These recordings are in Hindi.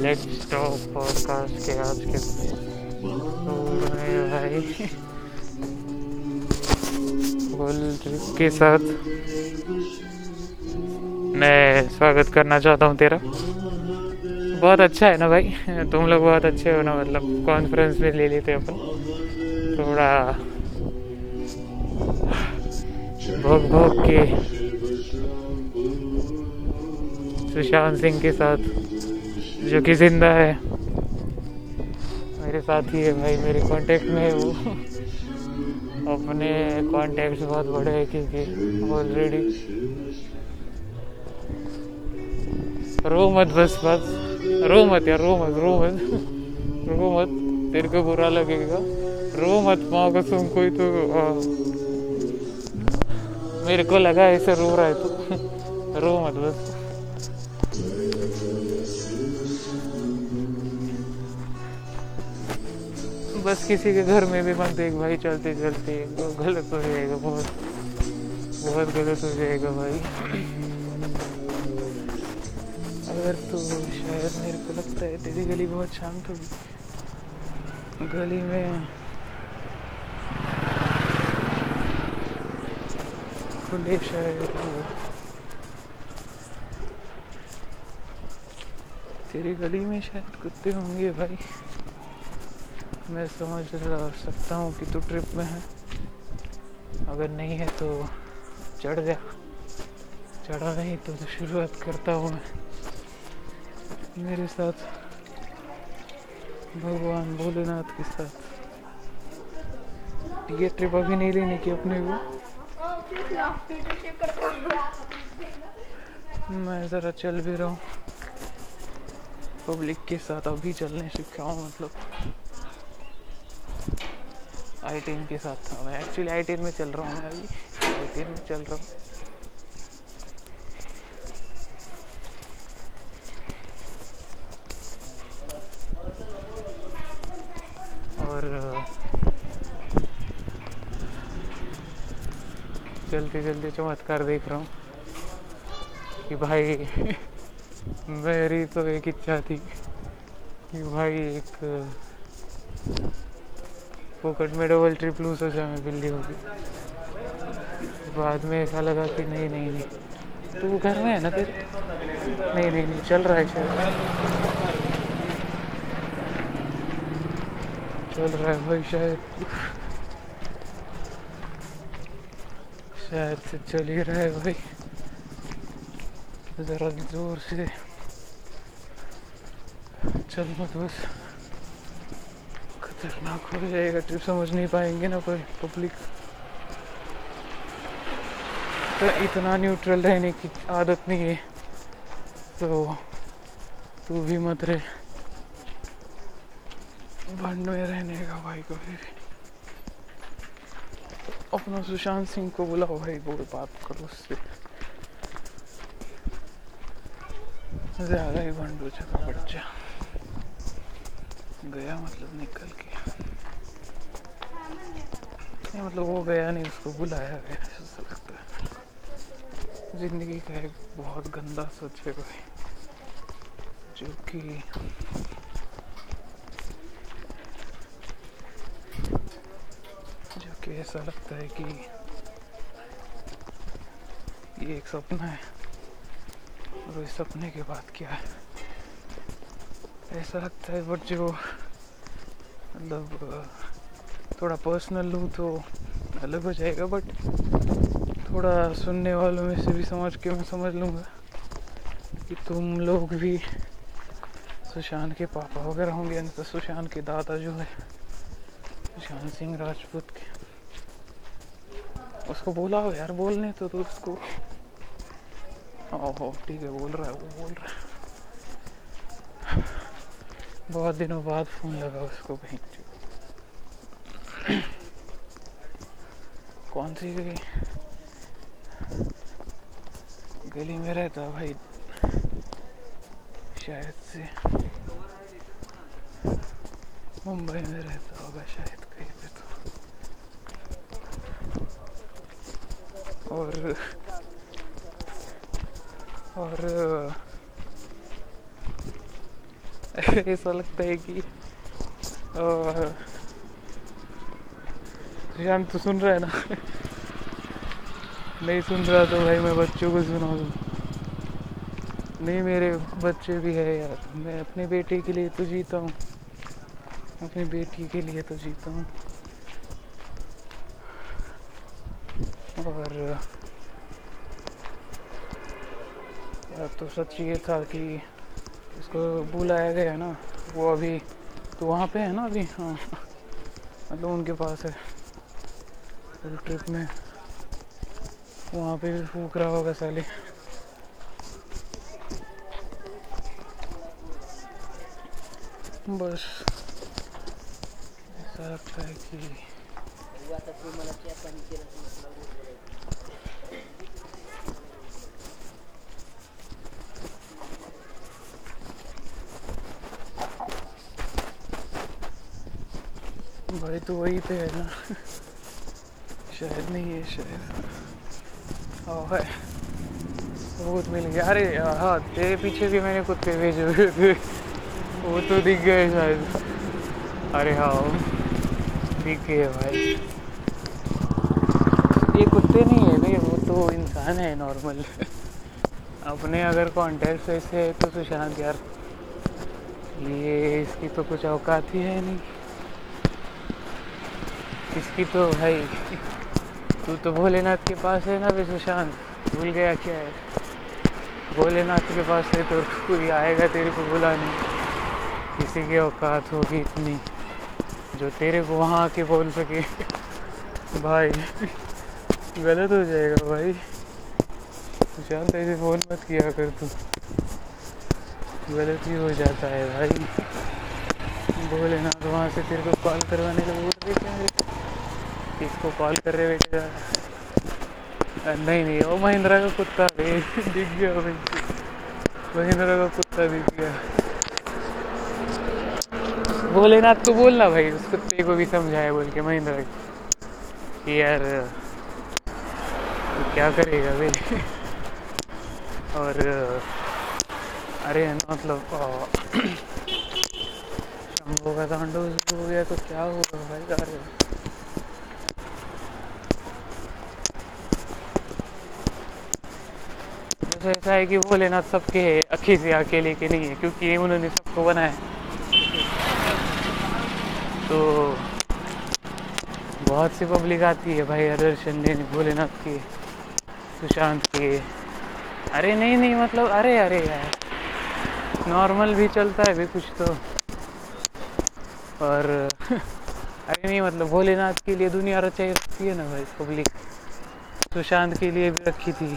लेट्स टॉक पॉडकास्ट के आज के भाई। ट्रिप के साथ मैं स्वागत करना चाहता हूँ तेरा। बहुत अच्छा है ना भाई? तुम लोग बहुत अच्छे हो ना मतलब कॉन्फ्रेंस में ले लेते अपन। थोड़ा भोग भोग के सुशांत सिंह के साथ जो कि ज़िंदा है। मेरे साथ ही है भाई मेरे कांटेक्ट में है वो। अपने कांटेक्ट बहुत बड़े हैं क्योंकि ऑलरेडी रो मत बस बस। रो मत यार रो मत रो मत। रो मत तेरे को बुरा लगेगा। रो मत माँ कसम कोई तो आ, मेरे को लगा ऐसे रो रहा है तो। रो मत बस। बस किसी के घर में भी मत देख भाई चलते चलते गलत हो जाएगा, बहुत बहुत गलत हो जाएगा भाई। अगर तो शायद मेरे को लगता है तेरी गली बहुत शांत होगी। गली में खुले शायद तेरी गली में शायद कुत्ते होंगे भाई। मैं समझ सकता हूँ कि तू ट्रिप में है। अगर नहीं है तो चढ़ जा। चढ़ा नहीं तो, तो शुरुआत करता हूँ मैं। मेरे साथ भगवान भोलेनाथ के साथ। ये ट्रिप अभी नहीं लेने की अपने को। मैं ज़रा चल भी रहा हूँ। पब्लिक के साथ अभी चलने सीखा हूँ मतलब? आई टेन के साथ था मैं। एक्चुअली आई टेन में चल रहा हूँ मैं अभी। आई टेन में चल रहा हूँ। और चलते चलते चमत्कार देख रहा हूँ कि भाई, मेरी तो एक इच्छा थी कि भाई एक फोकट में डबल ट्रिपल सोचा मैं बिल्ली होगी। बाद में ऐसा लगा कि नहीं नहीं नहीं। तो वो घर में है ना फिर? नहीं नहीं नहीं, चल रहा है शायद। चल रहा है भाई शायद। शायद से चल ही रहा है भाई। ज़रा ज़ोर से। चल मत बस। खतरनाक हो जाएगा ट्रिप समझ नहीं पाएँगे ना कोई पब्लिक तो इतना न्यूट्रल रहने की आदत नहीं है तो तू भी मत रहे भंड में रहने का भाई को फिर अपना सुशांत सिंह को बुलाओ भाई बोल बात करो उससे ज़्यादा ही भंड हो चुका बच्चा गया मतलब निकल के। नहीं मतलब वो गया नहीं, उसको बुलाया गया, ऐसा लगता है। ज़िंदगी का एक बहुत गंदा सोच है जो कि जो कि ऐसा लगता है कि ये एक सपना है, और इस सपने के बाद क्या है? ऐसा लगता है बट जो मतलब थोड़ा पर्सनल लूँ तो अलग हो जाएगा बट थोड़ा सुनने वालों में से भी समझ के मैं समझ लूँगा कि तुम लोग भी सुशांत के पापा वगैरह होंगे यानी तो सुशांत के दादा जो है सुशांत सिंह राजपूत के। उसको बोला हो यार बोलने तो, तो उसको। ओहो ठीक है बोल रहा है वो बोल रहा है। बहुत दिनों बाद फ़ोन लगा उसको कहीं कौन सी गली? गली में रहता भाई। शायद से मुंबई में रहता होगा शायद कहीं पे तो। और और ऐसा लगता है कि जान तो सुन रहा है ना? नहीं सुन रहा तो भाई मैं बच्चों को सुना दूँ। नहीं, मेरे बच्चे भी है यार। मैं अपने बेटे के लिए तो जीता हूँ। अपनी बेटी के लिए तो जीता हूँ। और, यार तो सच ये था कि इसको बुलाया गया है ना, वो अभी तो वहाँ पे है ना अभी? हाँ। मतलब उनके पास है। ट्रिप में। वहाँ पे भी फूक रहा होगा साले। बस। ऐसा लगता है कि भाई तो वही पे है ना। शायद नहीं है शायद ओ है बहुत मिल गया। अरे हाँ तेरे पीछे भी मैंने कुत्ते भेजे हुए थे। वो तो दिख गए शायद। अरे हाँ दिख गए भाई। ये कुत्ते नहीं है भाई वो तो इंसान है नॉर्मल अपने अगर कॉन्टेक्ट ऐसे है तो सुशांत यार, ये इसकी तो कुछ औकात ही है नहीं। इसकी तो भाई, तू तो भोलेनाथ के पास है ना वे सुशांत? भूल गया क्या है? भोलेनाथ के पास है तो कोई आएगा तेरे को बुलाने? किसी की औकात होगी इतनी, जो तेरे को वहाँ आके बोल सके। भाई, गलत हो जाएगा भाई। सुशांत, ऐसे फ़ोन मत किया कर तू। गलत ही हो जाता है भाई। भोलेनाथ वहाँ से तेरे को कॉल करवाने बोल क्या किसको कॉल कर रहे बेटे। नहीं नहीं वो महिंद्रा का कुत्ता दिख गया महिंद्रा का कुत्ता दिख गया। भोलेनाथ को बोलना भाई, उस कुत्ते को भी समझाया बोल के महिंद्रा कि। यार क्या करेगा भाई? और, अरे मतलब शंभू का तांडव हो गया तो क्या होगा भाई? अरे। तो ऐसा है कि भोलेनाथ सबके है अखी से अकेले के नहीं है, क्योंकि उन्होंने सबको बनाया। तो बहुत सी पब्लिक आती है भाई दर्शन लेने भोलेनाथ के, सुशांत के। अरे नहीं नहीं मतलब अरे अरे यार नॉर्मल भी चलता है, भी कुछ तो। और, अरे नहीं मतलब भोलेनाथ के लिए दुनिया रचाई रखती है ना भाई पब्लिक सुशांत के लिए भी रखी थी।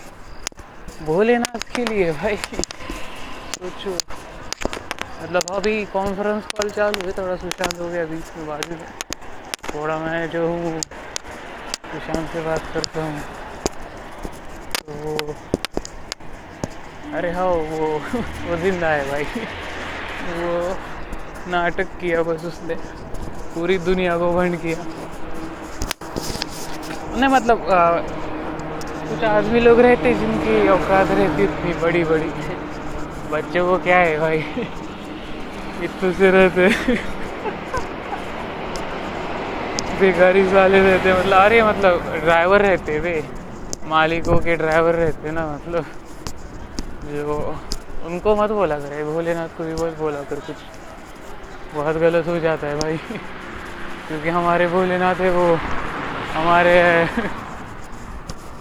भोलेनाथ के लिए भाई। सोचो। मतलब अभी कॉन्फ्रेंस कॉल चालू है थोड़ा सुशांत हो गया बीच में बाजू में। थोड़ा मैं जो हूँ सुशांत से बात करता हूँ। तो अरे हाँ वो वो ज़िंदा है भाई। वो नाटक किया बस उसने। पूरी दुनिया को भंड किया। नहीं मतलब आ, कुछ आदमी लोग रहते जिनकी औकात रहती इतनी बड़ी बड़ी। बच्चों को क्या है भाई? इतने से रहते बेकारी वाले रहते मतलब अरे मतलब ड्राइवर रहते वे। मालिकों के ड्राइवर रहते ना मतलब। जो उनको मत बोला करे, भोलेनाथ को भी बहुत बोला कर कुछ। बहुत गलत हो जाता है भाई। क्योंकि हमारे भोलेनाथ है वो, हमारे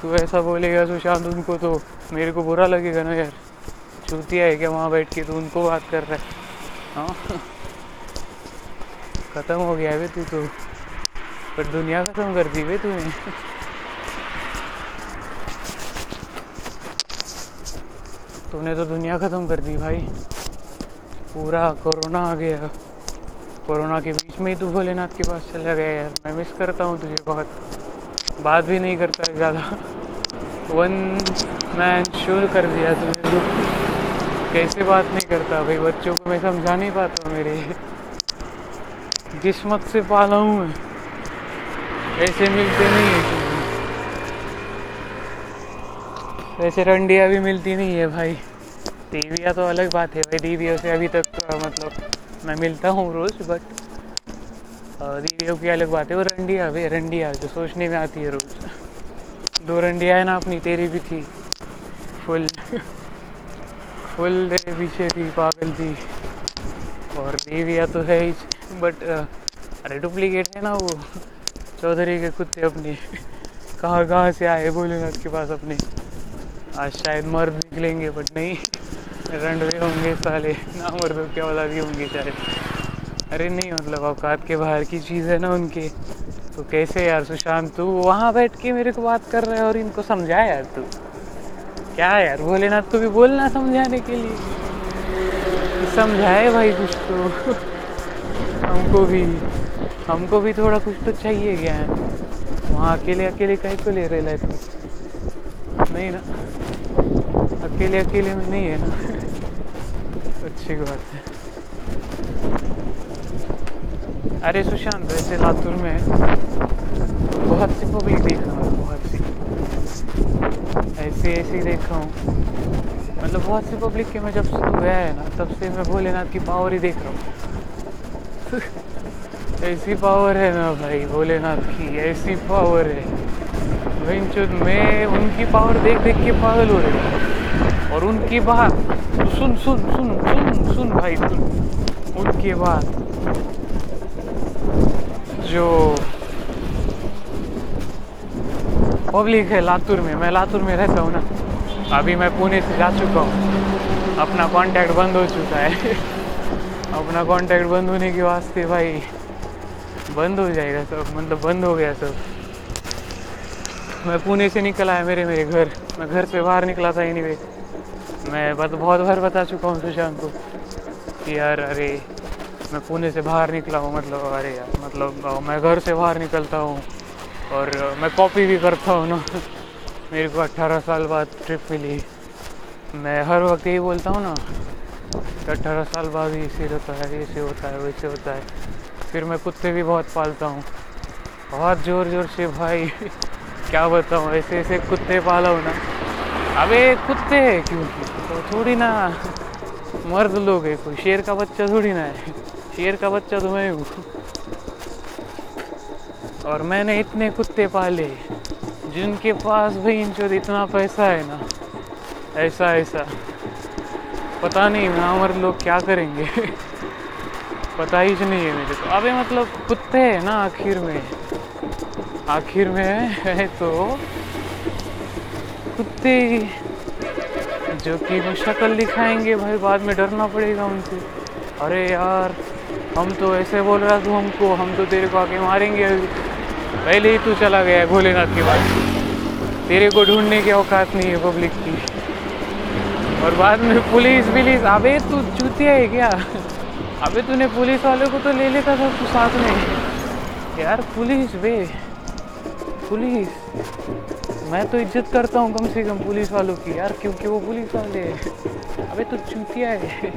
तू ऐसा बोलेगा सुशांत, उनको तो मेरे को बुरा लगेगा ना यार। चूतिया है क्या वहाँ बैठ के? तू उनको बात कर रहा है। हाँ। ख़त्म हो गया है तू तो। पर दुनिया ख़त्म कर दी भाई तूने। तूने तो दुनिया ख़त्म कर दी भाई। पूरा कोरोना आ गया। कोरोना के बीच में ही तू भोलेनाथ के पास चला गया यार। मैं मिस करता हूँ तुझे बहुत। बात भी नहीं करता ज़्यादा। वन मैन शुरू कर दिया तो कैसे बात नहीं करता भाई? बच्चों को मैं समझा नहीं पाता मेरे। किस्मत से पाला हूँ मैं। ऐसे मिलते नहीं है। ऐसे रंडिया भी मिलती नहीं है भाई। देविया तो अलग बात है भाई। देवियों से अभी तक तो मतलब मैं मिलता हूँ रोज़ बट देवियों की अलग बात है, वो रंडिया भाई रंडिया जो सोचने में आती है रोज़। दो रंडिया है ना अपनी, तेरी भी थी। फुल फुल पीछे थी, पागल थी। और देविया तो है ही बट अरे डुप्लीकेट है ना वो। चौधरी के कुत्ते अपने। कहाँ कहाँ से आए भोलेनाथ के पास अपने? आज शायद मर्द निकलेंगे बट नहीं। रंडवे होंगे साले। ना मर्दों के वाला भी होंगे शायद। अरे नहीं मतलब औकात के बाहर की चीज़ है ना उनके। तो कैसे यार सुशांत, तू वहाँ बैठ के मेरे को बात कर रहा है और इनको समझा यार तू। क्या यार, भोलेनाथ को भी बोलना समझाने के लिए। समझाए भाई कुछ तो। हमको भी हमको भी थोड़ा कुछ तो चाहिए क्या? है वहाँ अकेले अकेले कहीं को ले रहे तू नहीं ना, अकेले अकेले में नहीं है ना। अच्छी बात है। अरे सुशांत वैसे लातूर में बहुत सी पब्लिक देखा हूँ, बहुत सी। ऐसी ऐसी देखा हूँ। मतलब बहुत सी पब्लिक के मैं जब से गया है ना, तब से मैं भोलेनाथ की पावर ही देख रहा हूँ। ऐसी पावर है ना भाई, भोलेनाथ की ऐसी पावर है। मैं उनकी पावर देख देख के पागल हो रहे और उनकी बात सुन सुन सुन सुन सुन भाई, सुन। उनके बाद जो पब्लिक है लातूर में, मैं लातूर में रहता हूँ ना। अभी मैं पुणे से जा चुका हूँ। अपना कांटेक्ट बंद हो चुका है। अपना कांटेक्ट बंद होने के वास्ते भाई बंद हो जाएगा सब मतलब बंद हो गया सब। मैं पुणे से निकला है मेरे मेरे घर। मैं घर से बाहर निकला था एनी मैं बस बहुत बार बता चुका हूँ सुशांत को कि यार अरे मैं पुणे से बाहर निकला हूँ मतलब अरे यार मतलब मैं घर से बाहर निकलता हूँ और मैं कॉपी भी करता हूँ ना। मेरे को 18 साल बाद ट्रिप मिली। मैं हर वक्त यही बोलता हूँ ना कि अट्ठारह साल बाद ऐसे रहता है ऐसे होता है, वैसे होता है। फिर मैं कुत्ते भी बहुत पालता हूँ। बहुत ज़ोर ज़ोर से भाई, क्या बताऊँ, ऐसे ऐसे कुत्ते पाला हूँ ना। अबे कुत्ते है क्योंकि तो थोड़ी ना, मर्द लोग है कोई, शेर का बच्चा थोड़ी ना है। शेर का बच्चा तो मैं हूँ और मैंने इतने कुत्ते पाले, जिनके पास भाई इन इतना पैसा है ना, ऐसा ऐसा। पता नहीं हमारे लोग क्या करेंगे। पता ही नहीं है मेरे को। अबे मतलब कुत्ते है ना आखिर में। आखिर में है तो कुत्ते जो कि वो शक्ल दिखाएँगे, भाई बाद में डरना पड़ेगा उनसे। अरे यार। हम तो ऐसे बोल रहा तू हमको, हम तो तेरे को आके मारेंगे पहले ही तू चला गया भोलेनाथ के बाद तेरे को ढूँढने की औकात नहीं है पब्लिक की। और बाद में पुलिस विलिस, अबे तू चूतिया है क्या? अबे तूने पुलिस वाले को तो ले लेता था, तू साथ में। यार पुलिस बे पुलिस। मैं तो इज़्ज़त करता हूँ कम से कम पुलिस वालों की यार, क्योंकि वो पुलिस वाले अबे तो चूतिया है।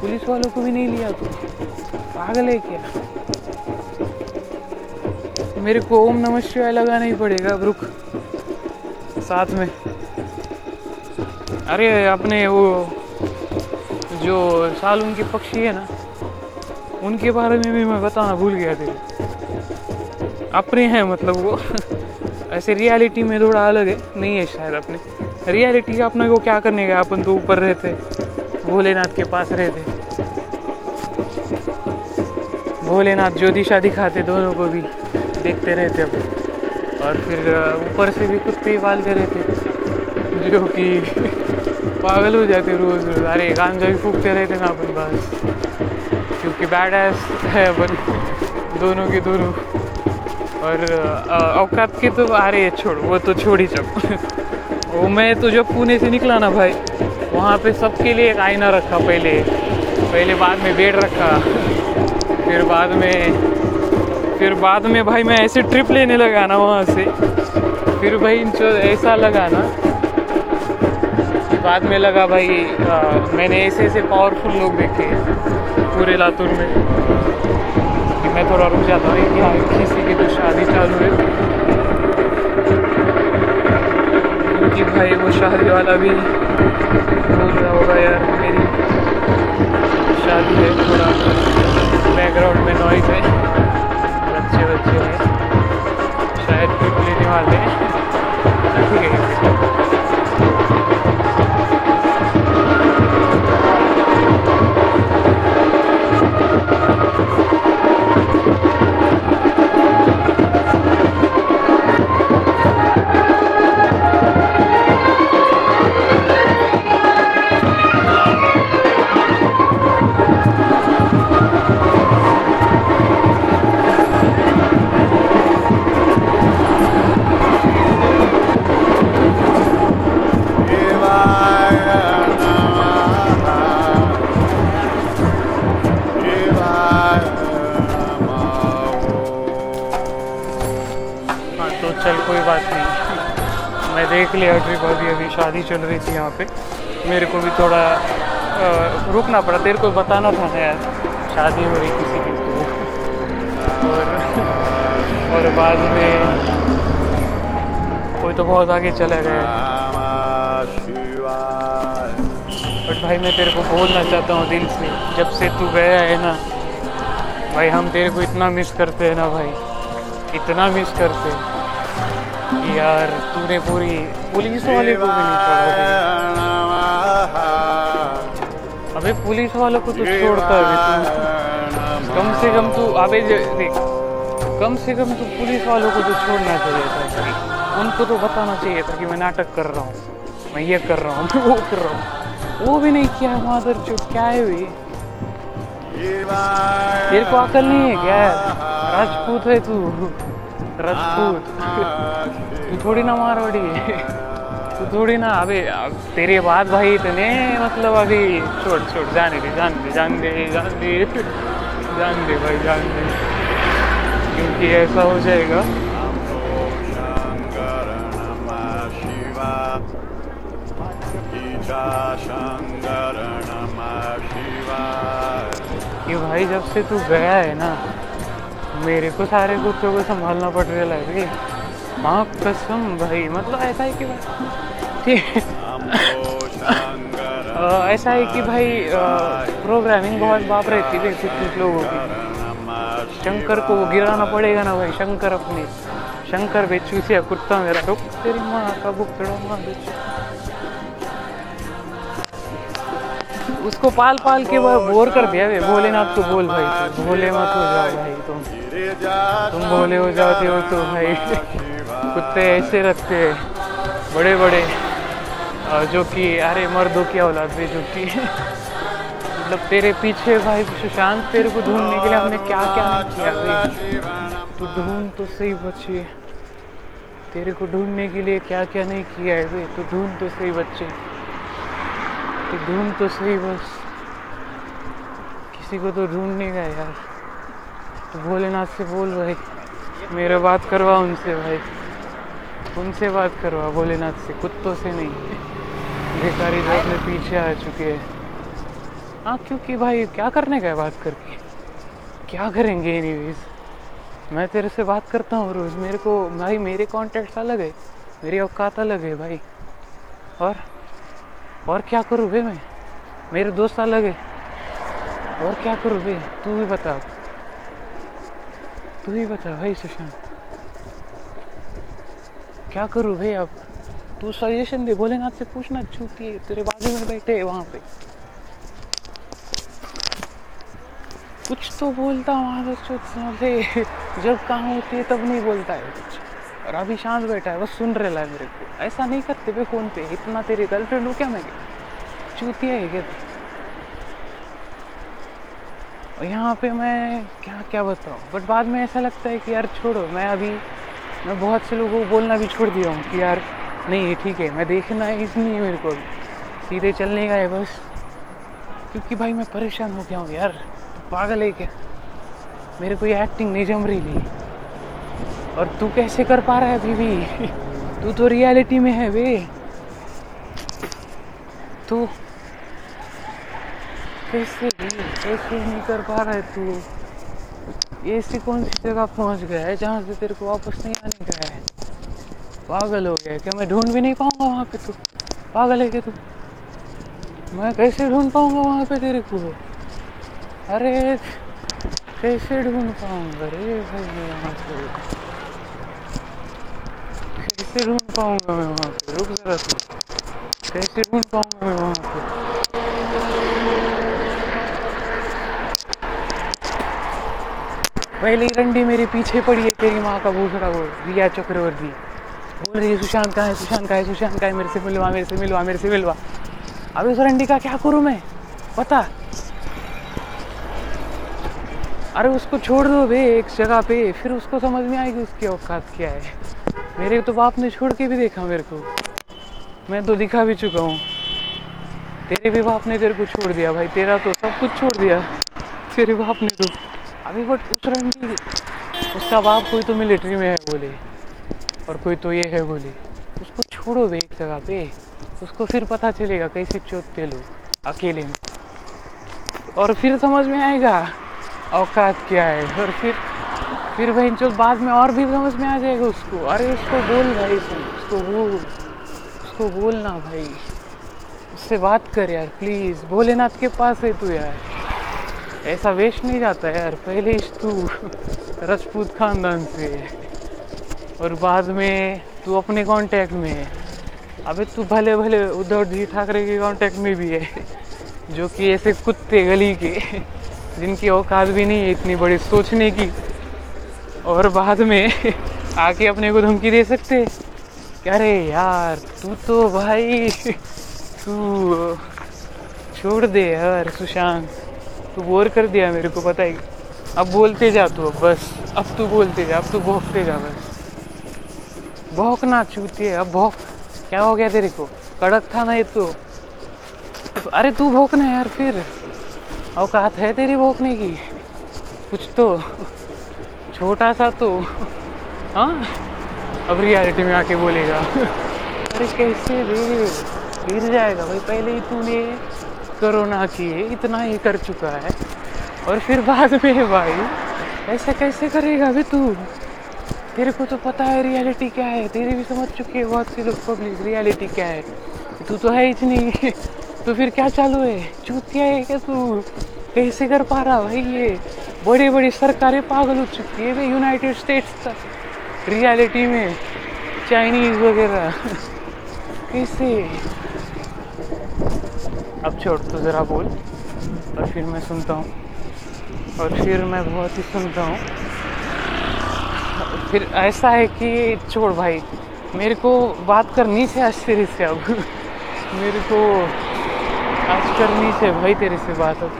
पुलिस वालों को भी नहीं लिया तू। पागल है क्या? मेरे को ओम नमः शिवाय लगाना ही पड़ेगा रुक। साथ में। अरे अपने वो जो सालून के पक्षी है ना, उनके बारे में भी मैं बताना भूल गया थे अपने हैं मतलब वो। ऐसे रियलिटी में थोड़ा अलग है। नहीं है शायद अपने। रियलिटी का अपने को क्या करने का अपन तो ऊपर रहते भोलेनाथ के पास रहते भोलेनाथ जो दिशा दिखाते दोनों को भी। देखते रहते अपन। और फिर ऊपर से भी कुछ कुत्ते पालते रहते जो कि पागल हो जाते रोज रोज। अरे, गांजा भी फूकते रहते ना अपन, बस। क्योंकि बैड है अपन। दोनों के दोनों। और औकात के तो आ रही है छोड़ वो तो छोड़ ही चल वो मैं तो जब पुणे से निकला ना भाई वहाँ पे सबके लिए एक आईना रखा पहले। पहले बाद में बेड रखा फिर बाद में फिर बाद में भाई मैं ऐसे ट्रिप लेने लगा ना वहाँ से। फिर भाई ऐसा लगा ना कि बाद में लगा भाई आ, मैंने ऐसे ऐसे पावरफुल लोग देखे पूरे लातूर में। मैं थोड़ा रुक जाता हूँ कि किसी की तो शादी चालू है क्योंकि भाई वो शादी वाला भी बोल रहा होगा यार मेरी शादी है थोड़ा बैकग्राउंड में नॉइज़ है बच्चे बच्चे हैं शायद कुछ लेने वाले हैं ठीक है लिया ट्रिप अभी अभी शादी चल रही थी यहाँ पे। मेरे को भी थोड़ा रुकना पड़ा, तेरे को बताना था यार शादी हो रही किसी की और और बाद में कोई तो बहुत आगे चला गया बट भाई मैं तेरे को बोलना चाहता हूँ दिल से, जब से तू गया है ना, भाई हम तेरे को इतना मिस करते हैं ना भाई। इतना मिस करते हैं। यार तूने पूरी पुलिस वाले को भी नहीं अबे पुलिस वालों को तो छोड़ता है कम से कम तू अबे देख कम से कम तू पुलिस वालों को तो छोड़ना चाहिए था उनको तो बताना चाहिए था कि मैं नाटक कर रहा हूँ मैं ये कर रहा हूँ मैं वो कर रहा हूँ वो भी नहीं किया मादर जो क्या है भी तेरे को अकल नहीं है क्या राजपूत है तू राजपूत। तू थोड़ी ना मारवाड़ी है तू थोड़ी ना अबे तेरे बाद भाई इतने मतलब अभी छोड़ छोड़ जाने दे जान दे जान दे जान दे जान दे भाई जान दे। क्योंकि ऐसा हो जाएगा। कि भाई जब से तू गया है ना मेरे को सारे कुत्तों को संभालना पड़ रहा है भाई माँ कसम भाई मतलब ऐसा है कि भाई ठीक ऐसा है कि भाई प्रोग्रामिंग बहुत बाप रहती है कुछ कुछ लोगों की। शंकर को गिराना पड़ेगा ना भाई शंकर अपने। शंकर बेचू से कुत्ता मेरा। रुक तेरी माँ का बुकड़ा माँ बेचू। उसको पाल पाल के वह बोर कर दिया भोलेनाथ को बोल भाई तू। भोले मत हो जाओ भाई तुम। तुम भोले हो जाते हो तो भाई। कुत्ते ऐसे रखते हैं। बड़े बड़े जो कि अरे मर्दों की औलाद भी जो कि? मतलब तेरे पीछे भाई सुशांत तेरे को ढूँढने के लिए हमने क्या क्या किया तू ढूंढ तो सही बच्चे। तेरे को ढूँढने के लिए क्या क्या नहीं किया है भाई तू ढूंढ तो सही बच्चे। तू ढूंढ तो सही बस। किसी को तो ढूँढने का यार। तो भोलेनाथ से बोल भाई, मेरे बात करवा उनसे भाई। उनसे बात करवा, भोलेनाथ से, कुत्तों से नहीं। बेकारी जो अपने पीछे आ चुके हैं। हाँ क्योंकि भाई, क्या करने का है बात करके? क्या करेंगे एनीवेज मैं तेरे से बात करता हूँ रोज़, मेरे को भाई, मेरे कॉन्टेक्ट्स अलग है, मेरी औकात अलग है भाई। और और क्या करूँ बे मैं? मेरे दोस्त अलग है। और क्या करूँ बे तू भी बता। तू ही बता भाई सुशांत। क्या करूँ भाई अब? तू सजेशन दे भोलेनाथ से पूछना छूती है तेरे बाजू में बैठे हैं वहाँ पे। कुछ तो बोलता वहाँ से जब काम होती है तब नहीं बोलता है कुछ। और अभी शांत बैठा है, बस सुन रहा है मेरे को। ऐसा नहीं करते बे फ़ोन पे, इतना तेरी गर्लफ्रेंड हो क्या मैं? चूतिया है क्या यहाँ पे मैं क्या क्या बताऊँ? बट बाद में ऐसा लगता है कि यार छोड़ो, मैं अभी, मैं बहुत से लोगों को बोलना भी छोड़ दिया हूँ कि यार, नहीं, ठीक है, मैं देखना है इसलिए मेरे को सीधे चलने का है बस। क्योंकि भाई मैं परेशान हो गया हूँ यार। तू पागल है क्या? मेरे को ये एक्टिंग नहीं जम रही भी और तू कैसे कर पा रहा है अभी भी? तू तो रियलिटी में है वे तू कैसे भी कैसे नहीं कर पा रहा है तू। ऐसी कौन सी जगह पहुँच गया है जहाँ से तेरे को वापस नहीं आने का है? पागल हो गया क्या? मैं ढूंढ भी नहीं पाऊँगा वहाँ पे तू। पागल है क्या तू? मैं कैसे ढूंढ पाऊँगा वहाँ पे तेरे को? अरे, कैसे ढूंढ पाऊँगा रे भाई मैं वहाँ पे? कैसे ढूंढ पाऊँगा मैं वहाँ पे? रुक जरा तू। कैसे ढूंढ पाऊँगा मैं वहाँ पे? पहले रंडी मेरे पीछे पड़ी है, तेरी माँ का भूसड़ा वो, रिया चक्रवर्ती। बोल रही है, सुशांत कहाँ है, सुशांत कहाँ है, सुशांत कहाँ है, मेरे से मिलवा, मेरे से मिलवा, मेरे से मिलवा। अब उस रंडी का क्या करूँ मैं? पता? अरे उसको छोड़ दो बे, एक जगह पे, फिर उसको समझ में आएगी उसकी औकात क्या है। मेरे तो बाप ने छोड़ के भी देखा मेरे को। मैं तो दिखा भी चुका हूँ। तेरे भी बाप ने तेरे को छोड़ दिया भाई, तेरा तो सब कुछ छोड़ दिया। तेरे बाप ने तो। अभी बट उस रंडी उसका बाप कोई तो मिलिट्री में है बोले और कोई तो ये है बोले उसको छोड़ो बे एक जगह पे। उसको फिर पता चलेगा कैसे चोटते लोग अकेले में। और फिर समझ में आएगा औकात क्या है। और फिर फिर वही जो बाद में और भी समझ में आ जाएगा उसको। अरे उसको बोल भाई उसको बोल, उसको बोलना भाई। उससे बात कर यार प्लीज़ भोलेनाथ के पास है तू यार। ऐसा वेस्ट नहीं जाता यार, पहले तू, राजपूत खानदान से। और बाद में तू अपने कांटेक्ट में है। अबे तू भले भले उद्धव जी ठाकरे के कांटेक्ट में भी है, जो कि ऐसे कुत्ते गली के, जिनकी औकात भी नहीं है इतनी बड़ी सोचने की। और बाद में आके अपने को धमकी दे सकते अरे यार, तू तो भाई, तू छोड़ दे यार सुशांत। तू बोर कर दिया मेरे को, पता ही? अब बोलते जा तू, अब बस। अब तू बोलते जा, अब तू भोंकते जा बस। भौंकना चूती है अब भौंक। क्या हो गया तेरे को? कड़क था ना ये तो। अरे तू भौंकना यार, फिर। औकात है तेरी भौंकने की। कुछ तो। छोटा सा तो। हाँ? अब रियलिटी में आके बोलेगा। अरे कैसे गिर जाएगा भाई, पहले ही तूने। कोरोना किए इतना ही कर चुका है। और फिर बाद में भाई, ऐसा कैसे करेगा अभी तू? तेरे को तो पता है रियलिटी क्या है। तेरे भी समझ चुके हैं बहुत से लोग पब्लिक रियलिटी क्या है। तू तो है ही नहीं तो फिर क्या चालू है? चूतिया है क्या तू? कैसे कर पा रहा भाई ये? बड़ी बड़ी सरकारें पागल हो चुकी है भाई यूनाइटेड स्टेट्स तक। रियलिटी में चाइनीज़ वगैरह। कैसे? अब छोड़ तो ज़रा बोल। और फिर मैं सुनता हूँ। और फिर मैं बहुत ही सुनता हूँ। फिर ऐसा है कि छोड़ भाई, मेरे को बात करनी से आज तेरे से अब। मेरे को आज करनी से भाई तेरे से बात अब।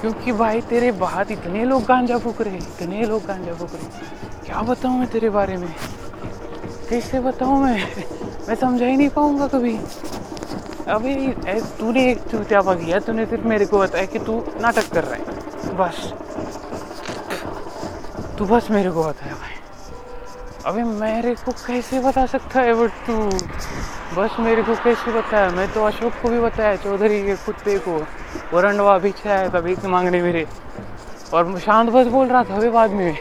क्योंकि भाई तेरे बात इतने लोग गांजा फूक रहे इतने लोग गांजा फूक रहे क्या बताऊँ मैं तेरे बारे में? कैसे बताऊँ मैं? मैं समझा ही नहीं पाऊँगा कभी। अभी तूने एक चूत्यापा किया तूने सिर्फ़ मेरे को बताया कि तू नाटक कर रहा है। बस। तू बस मेरे को बताया भाई। अभी मेरे को कैसे बता सकता है बट तू? बस मेरे को कैसे बताया? मैं तो अशोक को भी बताया, चौधरी के कुत्ते को। वो रंडवा पीछे आया था, भीख मांगने मेरे। और शांत बस बोल रहा था, अभी बाद में।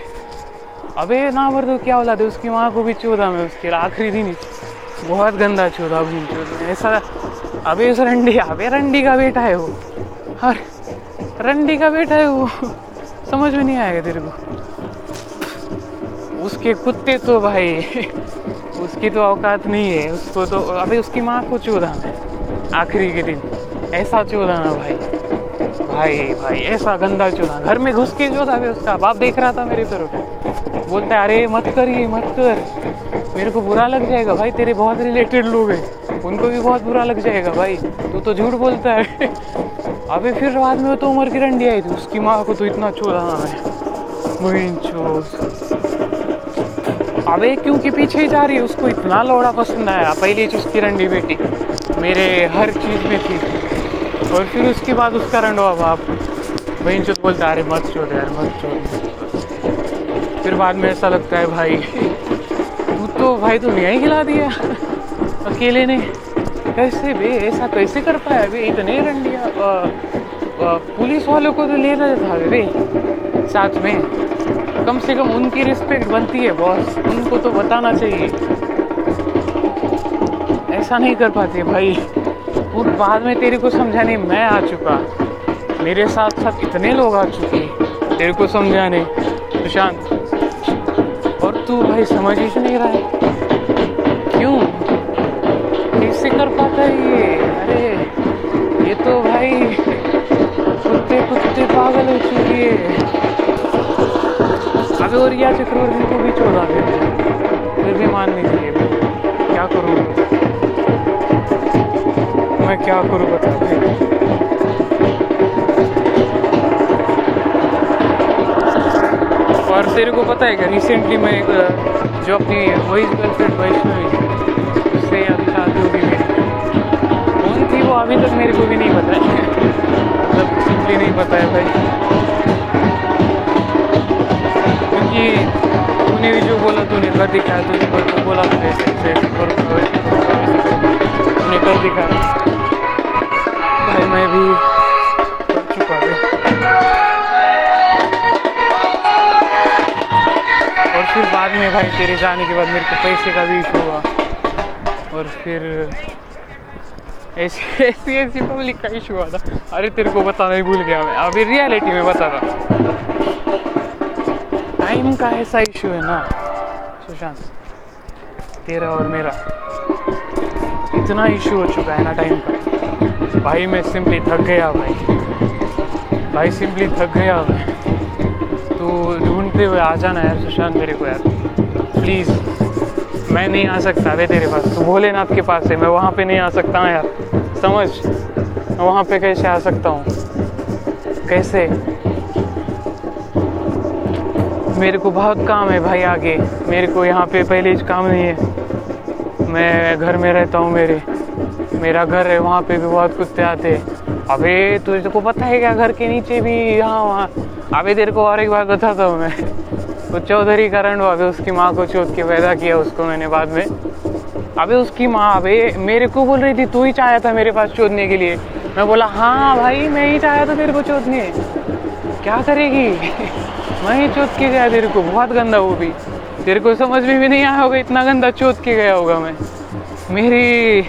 अबे ना मर दो, क्या औलाद है? उसकी माँ को भी चौदह में, उसके आखिरी दिन बहुत गंदा चौदह भी ऐसा अबे उस रंडी अबे रंडी का बेटा है वो। और रंडी का बेटा है वो। समझ में नहीं आएगा तेरे को। उसके कुत्ते तो भाई, उसकी तो औकात नहीं है। उसको तो अभी उसकी माँ को चौदह है आखिरी के दिन। ऐसा चौदह ना भाई। भाई भाई, ऐसा गंदा चौदह घर में घुस के चौदह भी उसका। बाप देख रहा था मेरी तरफ़। बोलता अरे, मत कर ये, मत कर। मेरे को बुरा लग जाएगा। भाई, तेरे बहुत रिलेटेड लोग हैं। उनको भी बहुत बुरा लग जाएगा भाई। तू तो झूठ बोलता है। अबे फिर बाद में तो उम्र की रंडी आई थी, उसकी माँ को तो इतना चौदह है। अबे क्योंकि पीछे ही जा रही है, उसको इतना लौड़ा पसंद आया। पहली चीज़ की रंडी बेटी, मेरे हर चीज़ में थी। और फिर उसके बाद उसका रंडवा बाप। वही चुत बोलता अरे मत चोद यार, मत चोद फिर बाद में ऐसा लगता है, भाई, तू तो भाई तू यहीं खिला दिया। अकेले ने? कैसे बे, ऐसा कैसे कर पाया बे? इतने रंडिया पुलिस वालों को तो लेना था बे साथ में, कम से कम उनकी रिस्पेक्ट बनती है बॉस उनको तो बताना चाहिए। ऐसा नहीं कर पाते भाई। और बाद में तेरे को समझाने मैं आ चुका। मेरे साथ साथ इतने लोग आ चुके तेरे को समझाने। सुशांत और तू भाई समझ ही नहीं रहा है। कर पाता है ये? अरे, ये तो भाई कुत्ते कुत्ते पागल हो चुकी है। अभी और या चक्रवर्ती को भी छोड़ा फिर फिर भी मान नहीं चाहिए क्या करूँ? मैं क्या करूँ बता और तेरे को पता है क्या? रिसेंटली मैं एक जो अपनी वही गर्लफ्रेंड वैष्णवी, उससे अभी शादी होगी वो अभी तक मेरे को भी नहीं पता है। मतलब सिंपली नहीं पता है भाई। क्योंकि तूने भी जो बोला, तूने कर दिखाया, तूने मेरे को बोला था ऐसे ऐसे करूँगा तूने कर दिखाया। भाई, मैं भी कर चुका भी और फिर बाद में भाई, तेरे जाने के बाद मेरे को पैसे का भी इशू हुआ। और फिर ऐसी ऐसी पब्लिक का इशू हुआ था अरे तेरे को बताना ही भूल गया। मैं अभी रियलिटी में बता रहा टाइम का ऐसा इशू है ना, सुशांत, तेरा और मेरा। इतना इशू हो चुका है ना टाइम का। भाई, मैं सिंपली थक गया, भाई। भाई सिंपली थक गया, भाई। तो ढूंढते हुए आ जाना यार, सुशांत, मेरे को यार। प्लीज़ मैं नहीं आ सकता वे तेरे पास। तू भोलेनाथ के पास है, मैं वहाँ पे नहीं आ सकता हूँ यार। समझ? वहाँ पे कैसे आ सकता हूँ? कैसे? मेरे को बहुत काम है भाई आगे। मेरे को यहाँ पे पहले काम नहीं है। मैं घर में रहता हूँ मेरे। मेरा घर है, वहाँ पे भी बहुत कुत्ते आते हैं। अबे, तुझे को पता है क्या घर के नीचे भी यहाँ, वहाँ? अबे, तेरे को और एक बार बताता हूँ मैं। वो चौधरी करण अभी उसकी माँ को चोट के पैदा किया उसको मैंने बाद में। अबे उसकी माँ अबे मेरे को बोल रही थी, तू ही चाहा था मेरे पास चोदने के लिए। मैं बोला हाँ भाई, मैं ही चाहा था तेरे को चोदने क्या करेगी? मैं ही चोद के गया तेरे को, बहुत गंदा वो भी। तेरे को समझ में भी नहीं आया होगा, इतना गंदा चोद के गया होगा मैं। मेरी,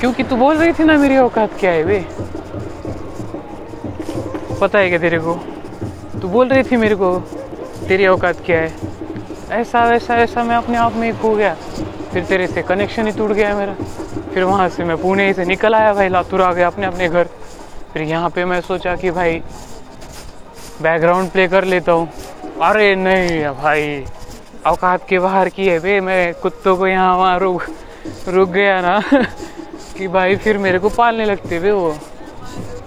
क्योंकि तू बोल रही थी ना, मेरी औकात क्या है वे? पता है क्या तेरे को? तू बोल रही थी मेरे को तेरी औकात क्या है? ऐसा, वैसा ऐसा मैं अपने आप में ही खो गया। फिर तेरे से कनेक्शन ही टूट गया मेरा। फिर वहाँ से मैं पुणे से निकल आया भाई, लातूर आ गया अपने अपने घर। फिर यहाँ पे मैं सोचा कि भाई बैकग्राउंड प्ले कर लेता हूँ। अरे नहीं भाई, औकात के बाहर की है बे, मैं कुत्तों को यहाँ वहाँ रुक रुक गया ना। कि भाई फिर मेरे को पालने लगते वे वो।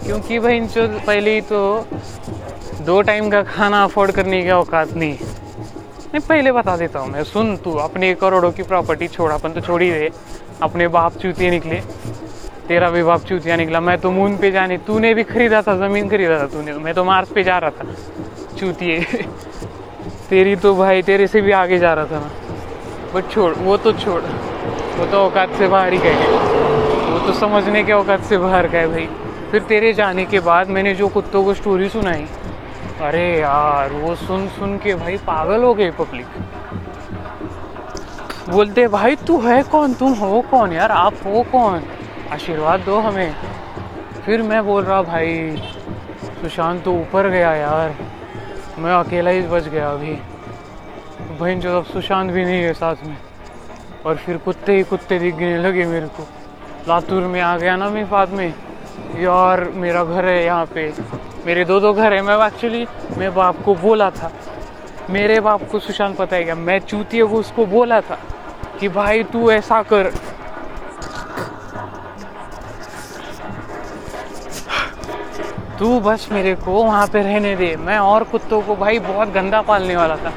क्योंकि भाई पहले ही तो दो टाइम का खाना अफोर्ड करने की औकात नहीं। नहीं, पहले बता देता हूँ मैं। सुन तू, अपने करोड़ों की प्रॉपर्टी छोड़, अपन तो छोड़ ही दे अपने बाप चूतिए निकले। तेरा भी बाप चूतिया निकला। मैं तो मून पे जाने, तूने भी खरीदा था, ज़मीन खरीदा था तूने। मैं तो मार्स पे जा रहा था, चूतिए। तेरी तो भाई, तेरे से भी आगे जा रहा था ना बट छोड़, वो तो छोड़। वो तो औकात से बाहर ही गए। वो तो समझने के औकात से बाहर गए भाई। फिर तेरे जाने के बाद मैंने जो कुत्तों को स्टोरी सुनाई अरे यार, वो सुन सुन के भाई पागल हो गए पब्लिक बोलते, भाई तू है कौन? तुम हो कौन यार? आप हो कौन? आशीर्वाद दो हमें। फिर मैं बोल रहा, भाई, सुशांत तो ऊपर गया यार। मैं अकेला ही बच गया अभी। बहन जो अब सुशांत भी नहीं है साथ में। और फिर कुत्ते ही कुत्ते दिखने लगे मेरे को। लातूर में आ गया ना मैं बाद में। यार, मेरा घर है यहाँ पे। मेरे दो दो घर है। मैं एक्चुअली मैं बाप को बोला था। मेरे बाप को सुशांत पता है क्या? मैं चूतिए को उसको बोला था कि भाई तू ऐसा कर। तू बस मेरे को वहाँ पे रहने दे। मैं और कुत्तों को भाई बहुत गंदा पालने वाला था।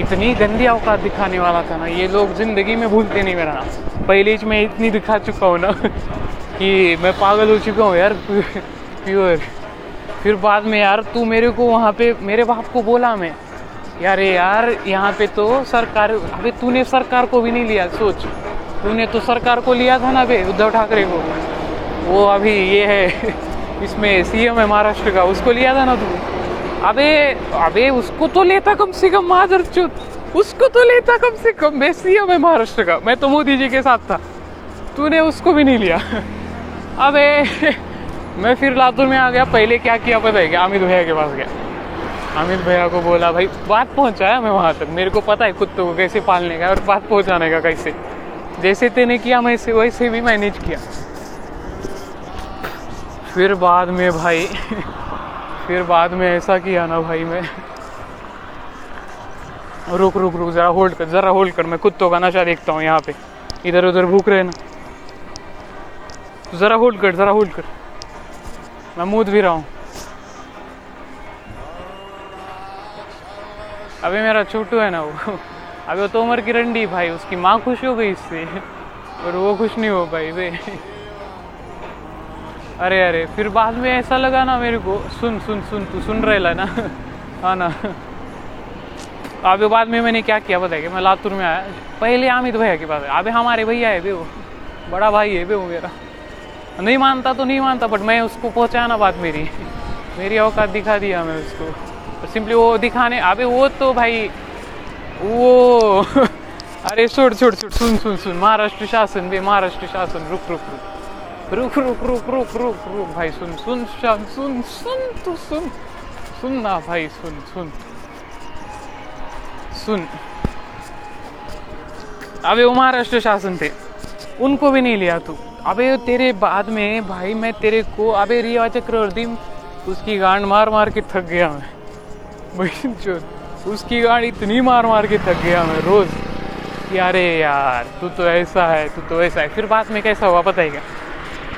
इतनी गंदी औकात दिखाने वाला था ना। ये लोग ज़िंदगी में भूलते नहीं मेरा नाम। पहले मैं इतनी दिखा चुका हूँ ना। कि मैं पागल हो चुका हूँ यार प्योर फिर बाद में यार, तू मेरे को वहाँ पे, मेरे बाप को बोला मैं, यार यार, यहाँ पे तो सरकार अभी तूने सरकार को भी नहीं लिया, सोच। तूने तो सरकार को लिया था ना बे उद्धव ठाकरे को। वो अभी ये है, इसमें सीएम है महाराष्ट्र का, उसको लिया था ना तू। अबे अबे उसको तो लेता कम से कम माधर चुत उसको तो लेता कम से कम, मैं सीएम है महाराष्ट्र का, मैं तो मोदी जी के साथ था। तूने उसको भी नहीं लिया। अबे, मैं फिर लातूर में आ गया, पहले क्या किया पता है क्या? अमित भैया के पास गया। अमित भैया को बोला, भाई, बात पहुँचाया मैं वहाँ तक। मेरे को पता है कुत्तों को कैसे पालने का और बात पहुँचाने का कैसे। जैसे तेने किया, मैं वैसे भी मैनेज किया। फिर बाद में भाई, फिर बाद में ऐसा किया ना भाई मैं। रुक रुक रुक, जरा होल्ड कर, जरा होल्ड कर। मैं कुत्तों का नशा देखता हूँ यहाँ पे। इधर उधर भूख रहे ना। जरा होल्ड कर, जरा होल्ड कर. मैं मूद भी रहा हूँ. अभी मेरा छोटू है ना वो. अभी वो तो तोमर की रंडी भाई, उसकी माँ खुश हो गई इससे. और वो खुश नहीं हो पाई वे अरे अरे, फिर बाद में ऐसा लगा ना मेरे को. सुन सुन सुन, तू सुन रहे ना? हाँ ना. अभी बाद में मैंने क्या किया बताया कि मैं लातूर में आया. पहले अमित भैया के पास अभी हमारे भैया है बे वो. बड़ा भाई है बे वो मेरा. नहीं मानता तो नहीं मानता बट मैं उसको पहुँचाया ना बात मेरी। मेरी औकात दिखा दिया मैं उसको। सिंपली वो दिखाने, अबे वो तो भाई, वो, अरे छोड़ छोड़ छोड़, सुन सुन सुन, महाराष्ट्र शासन, बे महाराष्ट्र शासन, रुक रुक रुक। रुक रुक रुक रुक रुक रुक, भाई, सुन सुन, शान, सुन सुन तू सुन। सुन ना भाई, सुन सुन। सुन। अबे वो महाराष्ट्र शासन थे। उनको भी नहीं लिया तू। अबे तेरे बाद में, भाई मैं तेरे को, अबे रिया चक्रवर्ती, उसकी गांड मार मार के थक गया मैं। उसकी गांड इतनी मार मार के थक गया मैं रोज। कि अरे यार, तू तो ऐसा है, तू तो ऐसा है। फिर बाद में कैसा हुआ, पता ही क्या?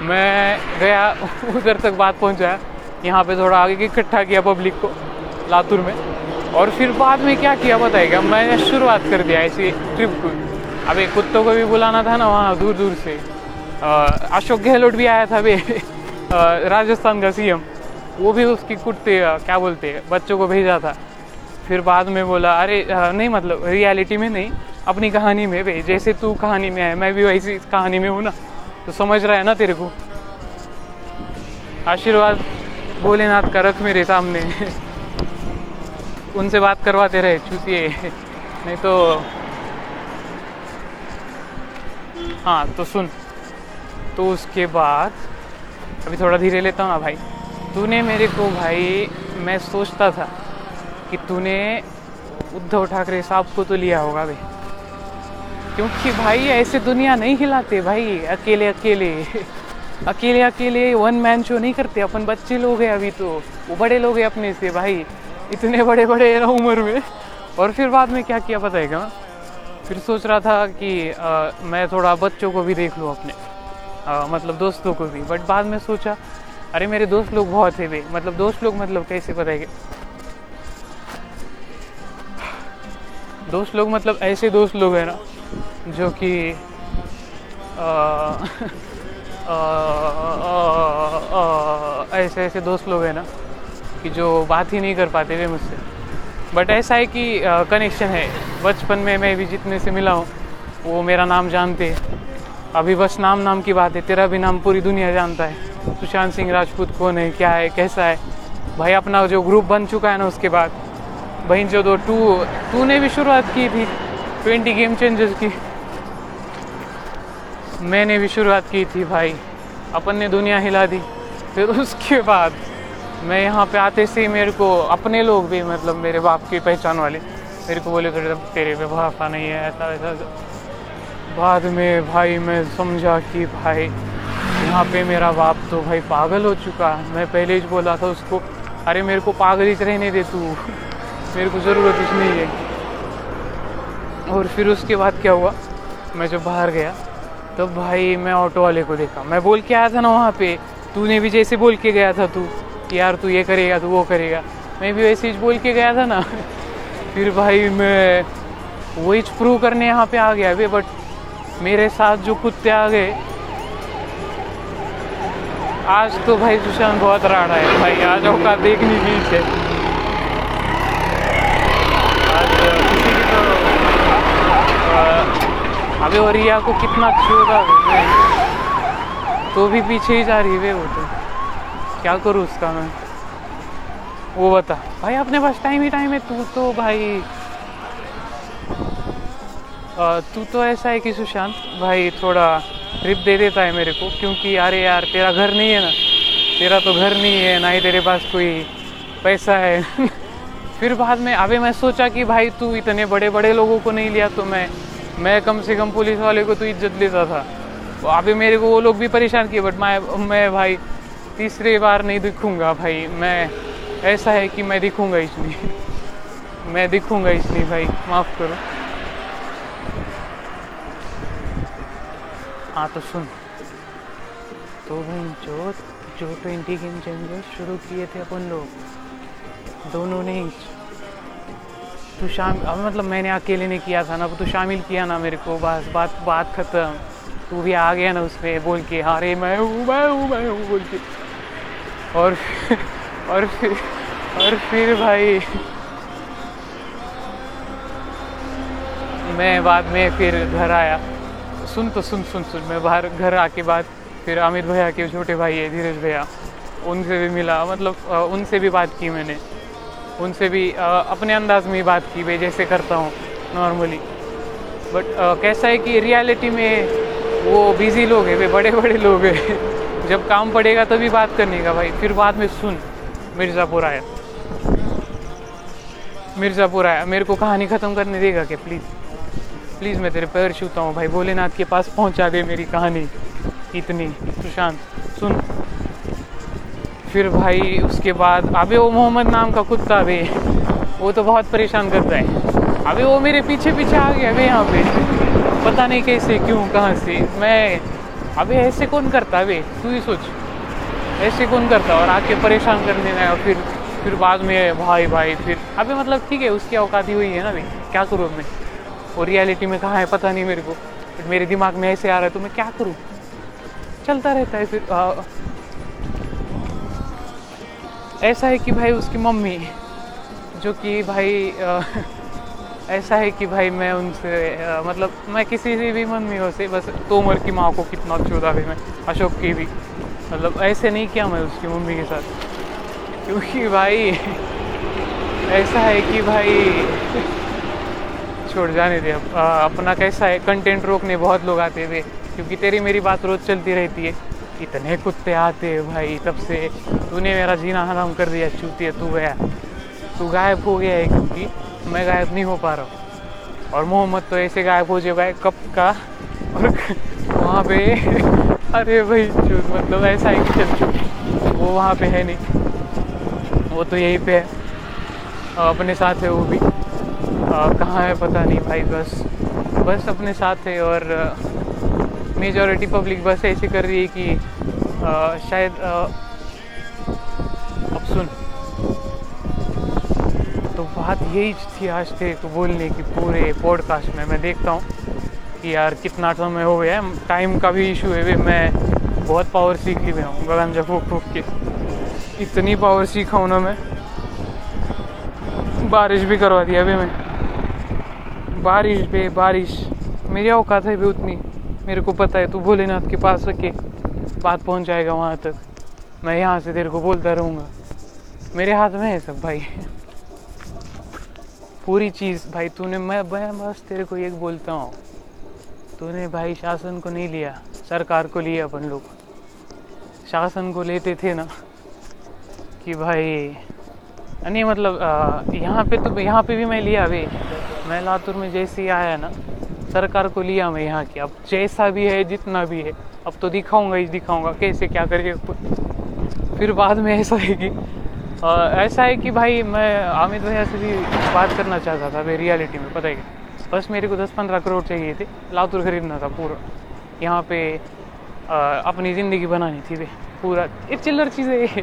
मैं गया, उधर तक बात पहुँचा, यहाँ पे थोड़ा आगे इकट्ठा किया पब्लिक को, लातूर में। और फिर बाद में क्या किया बताएगा मैंने शुरुआत कर दिया ऐसी ट्रिप को। अबे कुत्तों को भी बुलाना था ना वहाँ दूर दूर से। अशोक गहलोत भी आया था वे राजस्थान का सीएम वो भी उसकी कुत्ते क्या बोलते हैं, बच्चों को भेजा था। फिर बाद में बोला, अरे नहीं मतलब रियलिटी में नहीं, अपनी कहानी में भाई जैसे तू कहानी में है, मैं भी वैसी कहानी में हूँ ना। तो समझ रहा है ना तेरे को? आशीर्वाद भोलेनाथ का रख मेरे सामने। उनसे बात करवाते रहे चूतिए नहीं तो हाँ तो सुन। तो उसके बाद अभी थोड़ा धीरे लेता हूँ ना भाई। तूने मेरे को भाई मैं सोचता था कि तूने उद्धव ठाकरे साहब को तो लिया होगा भाई। क्योंकि भाई ऐसे दुनिया नहीं हिलाते भाई अकेले अकेले। अकेले अकेले वन मैन शो नहीं करते अपन बच्चे लोग हैं अभी तो। वो बड़े लोग हैं अपने से भाई इतने बड़े बड़े उम्र में। और फिर बाद में क्या किया पता है क्या? फिर सोच रहा था कि आ, मैं थोड़ा बच्चों को भी देख लूँ अपने। आ, मतलब दोस्तों को भी। बट बाद में सोचा अरे मेरे दोस्त लोग बहुत है वे मतलब दोस्त लोग मतलब कैसे है दोस्त लोग मतलब ऐसे दोस्त लोग हैं ना जो कि ऐसे ऐसे दोस्त लोग हैं ना कि जो बात ही नहीं कर पाते वे मुझसे। बट ऐसा है कि कनेक्शन है। बचपन में मैं भी जितने से मिला हूँ वो मेरा नाम जानते अभी बस नाम नाम की बात है, तेरा भी नाम पूरी दुनिया जानता है। सुशांत सिंह राजपूत कौन है, क्या है, कैसा है? भाई अपना जो ग्रुप बन चुका है ना उसके बाद। भाई जो दो टू टू ने भी शुरुआत की थी ट्वेंटी गेम चेंजर्स की। मैंने भी शुरुआत की थी भाई, अपन ने दुनिया हिला दी। फिर उसके बाद मैं यहाँ पे आते से मेरे को अपने लोग भी मतलब मेरे बाप की पहचान वाले, मेरे को बोले कर तेरे पे भरोसा नहीं है, ऐसा वैसा बाद में भाई मैं समझा कि भाई, यहाँ पे मेरा बाप तो भाई पागल हो चुका। मैं पहले ही बोला था उसको, अरे मेरे को पागल ही रहने दे तू। मेरे को ज़रूरत कुछ नहीं है। और फिर उसके बाद क्या हुआ? मैं जब बाहर गया तो भाई मैं ऑटो वाले को देखा। मैं बोल के आया था ना वहाँ पे, तूने भी जैसे बोल के गया था तू कि यार तू ये करेगा, तू वो करेगा। मैं भी वैसे ही बोल के गया था ना। फिर भाई मैं वही प्रूव करने यहाँ पे आ गया। अभी बट मेरे साथ जो कुत्ते आ गए आज तो भाई सुशांत बहुत राड़ा है। भाई, आज औका देखनी भी है आज किसी की तो अभी और रिया को कितना चोगा तो भी पीछे ही जा रही है वो तो। क्या करूँ उसका मैं? वो बता। भाई, अपने पास टाइम ही टाइम है, तू तो भाई। तू तो ऐसा है कि सुशांत, भाई थोड़ा ट्रिप दे देता है मेरे को, क्योंकि अरे यार, तेरा घर नहीं है ना। तेरा तो घर नहीं है, ना ही तेरे पास कोई पैसा है। फिर बाद में अभी मैं सोचा कि भाई तू इतने बड़े बड़े लोगों को नहीं लिया तो मैं मैं कम से कम पुलिस वाले को तो इज़्ज़त देता था। अभी मेरे को वो लोग भी परेशान किए बट मैं मैं भाई तीसरी बार नहीं दिखूँगा, भाई। मैं, ऐसा है कि मैं दिखूँगा इसलिए। मैं दिखूँगा इसलिए, भाई, माफ़ करो। हाँ तो सुन। तो भाई, जो जो ट्वेंटी गेम चेंजर शुरू किए थे अपन लोग। दोनों ने ही। तू शाम, अब मतलब मैंने अकेले ने किया था ना तो शामिल किया ना मेरे को, बस, बात बात ख़त्म। तू भी आ गया ना उसमें बोल के अरे मैं हूँ मैं हूँ मैं हूँ, बोल के। और और फिर और फिर भाई, मैं बाद में फिर घर आया। सुन तो सुन सुन सुन। मैं बाहर घर आके बाद फिर आमिर भैया के छोटे भाई है, धीरज भैया, उनसे भी मिला। मतलब उनसे भी बात की मैंने। उनसे भी अपने अंदाज में ही बात की, भाई, जैसे करता हूँ नॉर्मली बट कैसा है कि रियलिटी में वो बिज़ी लोग हैं वे बड़े बड़े लोग हैं। जब काम पड़ेगा तभी बात करने का, भाई। फिर बाद में सुन, मिर्ज़ापुर आया। मिर्ज़ापुर आया। मेरे को कहानी ख़त्म करने देगा क्या प्लीज़ प्लीज़ मैं तेरे पैर छूता हूँ। भाई भोलेनाथ के पास पहुँचा दे मेरी कहानी। इतनी, सुशांत, सुन। फिर भाई उसके बाद, अबे वो मोहम्मद नाम का कुत्ता भी वो तो बहुत परेशान करता है। अबे वो मेरे पीछे पीछे आ गया, अबे यहाँ पे। पता नहीं कैसे, क्यों, कहाँ से। मैं, अबे ऐसे कौन करता, अबे? तू ही सोच। ऐसे कौन करता और आके परेशान करने में, और फिर फिर बाद में, भाई भाई, फिर। अभी मतलब ठीक है, उसकी औकाती हुई है ना भाई क्या करूँ मैं? और रियलिटी में कहाँ है पता नहीं मेरे को। बट मेरे दिमाग में ऐसे आ रहा है तो मैं क्या करूँ? चलता रहता है फिर आ, ऐसा है कि भाई उसकी मम्मी जो कि भाई आ, ऐसा है कि भाई मैं उनसे मतलब मैं किसी से भी मम्मी हो से बस तोमर की माँ को कितना चौदह भी मैं अशोक की भी। मतलब ऐसे नहीं किया मैं उसकी मम्मी के साथ। क्योंकि भाई ऐसा है कि भाई छोड़ जाने दे। अपना कैसा है? कंटेंट रोकने बहुत लोग आते थे क्योंकि तेरी मेरी बात रोज चलती रहती है। इतने कुत्ते आते भाई, तब से तूने मेरा जीना हराम कर दिया चूती है तू गया। तू गायब हो गया है क्योंकि मैं गायब नहीं हो पा रहा हूँ। और मोहम्मद तो ऐसे गायब हो जाएगा कब का। और वहाँ पे, अरे भाई चूत मतलब ऐसा है चल चुकी वो वहाँ पे है नहीं। वो तो यहीं पे है। अपने साथ है वो भी। कहाँ है पता नहीं भाई बस बस अपने साथ है और मेजॉरिटी पब्लिक बस ऐसे कर रही है कि आ, शायद आ, अब सुन। तो बात यही थी आज थे तो बोलने की पूरे पॉडकास्ट में मैं देखता हूँ कि यार कितना समय हो गया है। टाइम का भी इशू है मैं बहुत पावर सीख मैं हूँ गगन जब फूक फूक के। इतनी पावर सीखा हूँ ना मैं। बारिश भी करवा दिया अभी मैं। बारिश पे बारिश। मेरी औकात है भी उतनी। मेरे को पता है, तू भोलेनाथ के पास रखे बात पहुँच जाएगा वहाँ तक। मैं यहाँ से तेरे को बोलता रहूँगा। मेरे हाथ में है सब, भाई। पूरी चीज़, भाई, तूने, मैं मैं बस तेरे को एक बोलता हूँ। तूने, भाई, शासन को नहीं लिया, सरकार को लिया अपन लोग। शासन को लेते थे ना कि भाई, नहीं मतलब यहाँ पे तो यहाँ पे भी मैं लिया अभी मैं लातूर में जैसे ही आया ना सरकार को लिया मैं यहाँ की। अब जैसा भी है जितना भी है अब तो दिखाऊँगा ही दिखाऊँगा कैसे क्या करेगा। फिर बाद में ऐसा है कि आ, ऐसा है कि भाई मैं अमित भैया से भी बात करना चाहता था भाई रियलिटी में पता है बस मेरे को दस पंद्रह करोड़ चाहिए थे लातूर खरीदना था पूरा। यहाँ पे आ, अपनी ज़िंदगी बनानी थी भाई पूरा। ये चिल्लर चीज़ें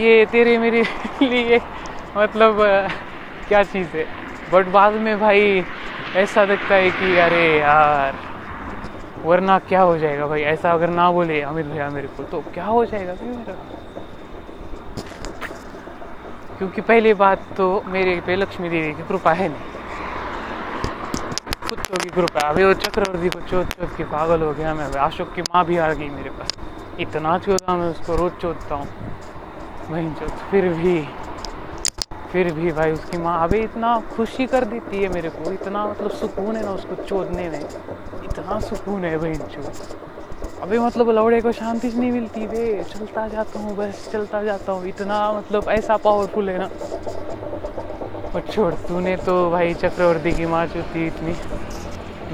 ये तेरे मेरे लिए मतलब आ, क्या चीज़ है? बट बाद में भाई ऐसा लगता है कि अरे यार, वरना क्या हो जाएगा भाई? ऐसा अगर ना बोले अमित भैया मेरे को तो क्या हो जाएगा भाई मेरा? क्योंकि पहली बात तो मेरे पे लक्ष्मी देवी की कृपा है नहीं। कुत्तों की कृपा अभी वो चक्रवर्ती को चोत चोत के पागल हो गया मैं। अशोक की माँ भी आ गई मेरे पास। इतना चोता मैं उसको रोज चोतता हूँ। वहीं चोत फिर भी फिर भी भाई उसकी माँ अभी इतना खुशी कर देती है मेरे को, इतना मतलब सुकून है ना उसको चोदने में। इतना सुकून है भाई चो अभी मतलब लौड़े को शांति नहीं मिलती वे चलता जाता हूँ बस, चलता जाता हूँ। इतना मतलब ऐसा पावरफुल है ना। और छोड़, तूने तो भाई चक्रवर्ती की माँ चोती इतनी।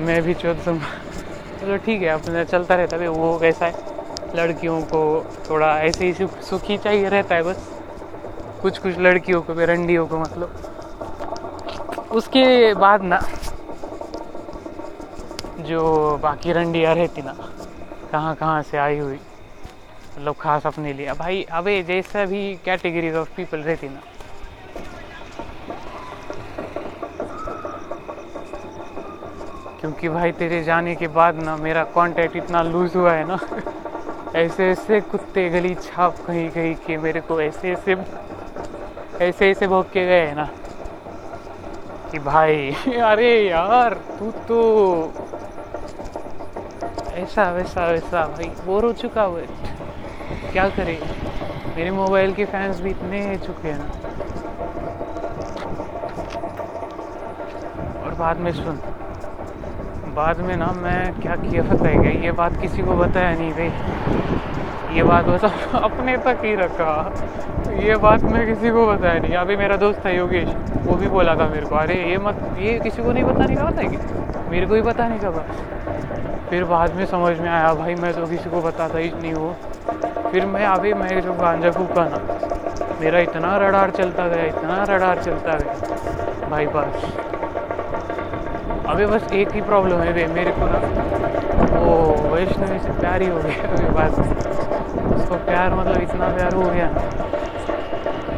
मैं भी चोद दूँगा। चलो ठीक है, अपने चलता रहता है, वो कैसा है। लड़कियों को थोड़ा ऐसे ही सुखी चाहिए रहता है बस। कुछ कुछ लड़कियों को रंडियों को मतलब। उसके बाद ना, जो बाकी रंडियाँ रहती ना, कहाँ कहाँ से आई हुई मतलब खास अपने लिए। भाई, अबे जैसा भी कैटेगरीज ऑफ़ पीपल रहती ना। क्योंकि भाई तेरे जाने के बाद ना, मेरा कांटेक्ट इतना लूज हुआ है ना ऐसे ऐसे कुत्ते गली छाप कहीं कहीं के मेरे को ऐसे ऐसे ऐसे ऐसे भोग के गए ना। कि भाई, अरे यार, तू तो ऐसा, वैसा वैसा, भाई, बोर हो चुका बट क्या करे? मेरे मोबाइल के फैंस भी इतने चुके हैं ना। और बाद में सुन। बाद में ना मैं क्या किया, पता है ये बात किसी को बताया नहीं, भाई। ये बात बस अपने तक ही रखा। ये बात मैं किसी को बताया नहीं। अभी मेरा दोस्त था योगेश, वो भी बोला था मेरे को, अरे, ये मत, ये किसी को नहीं बताने का पता है क्या? मेरे को ही बताने का बस। फिर बाद में समझ में आया, भाई, मैं तो किसी को बताता ही नहीं वो फिर मैं, अभी मैं जो गांजा फूका ना मेरा इतना रडार चलता गया, इतना रडार चलता गया भाई बस अभी बस एक ही प्रॉब्लम है वे, मेरे को ना, वो वैष्णवी से प्यार ही गई अभी में उसको प्यार मतलब इतना प्यार हो गया।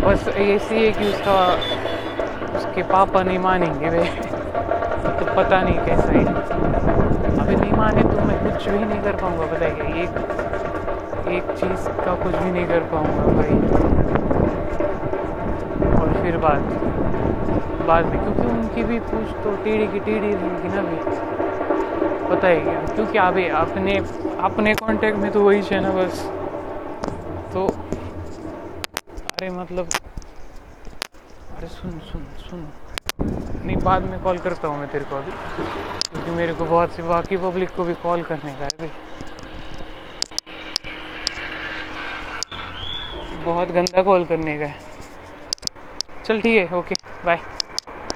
बस ऐसी है कि उसका, उसके पापा नहीं मानेंगे वे। तो पता नहीं कैसा है। अभी नहीं माने तो मैं कुछ भी नहीं कर पाऊँगा बताइए एक एक चीज़ का कुछ भी नहीं कर पाऊँगा भाई। और फिर बाद बाद में, क्योंकि उनकी भी पूछ तो टेढ़ी की टेढ़ी रहेगी ना भी पता है क्या? क्योंकि अभी अपने अपने कांटेक्ट में तो वही है ना बस। तो अरे मतलब अरे सुन सुन सुन। नहीं, बाद में कॉल करता हूँ मैं तेरे को अभी। क्योंकि मेरे को बहुत सी बाकी पब्लिक को भी कॉल करने का है बहुत गंदा कॉल करने का है। चल, ठीक है ओके बाय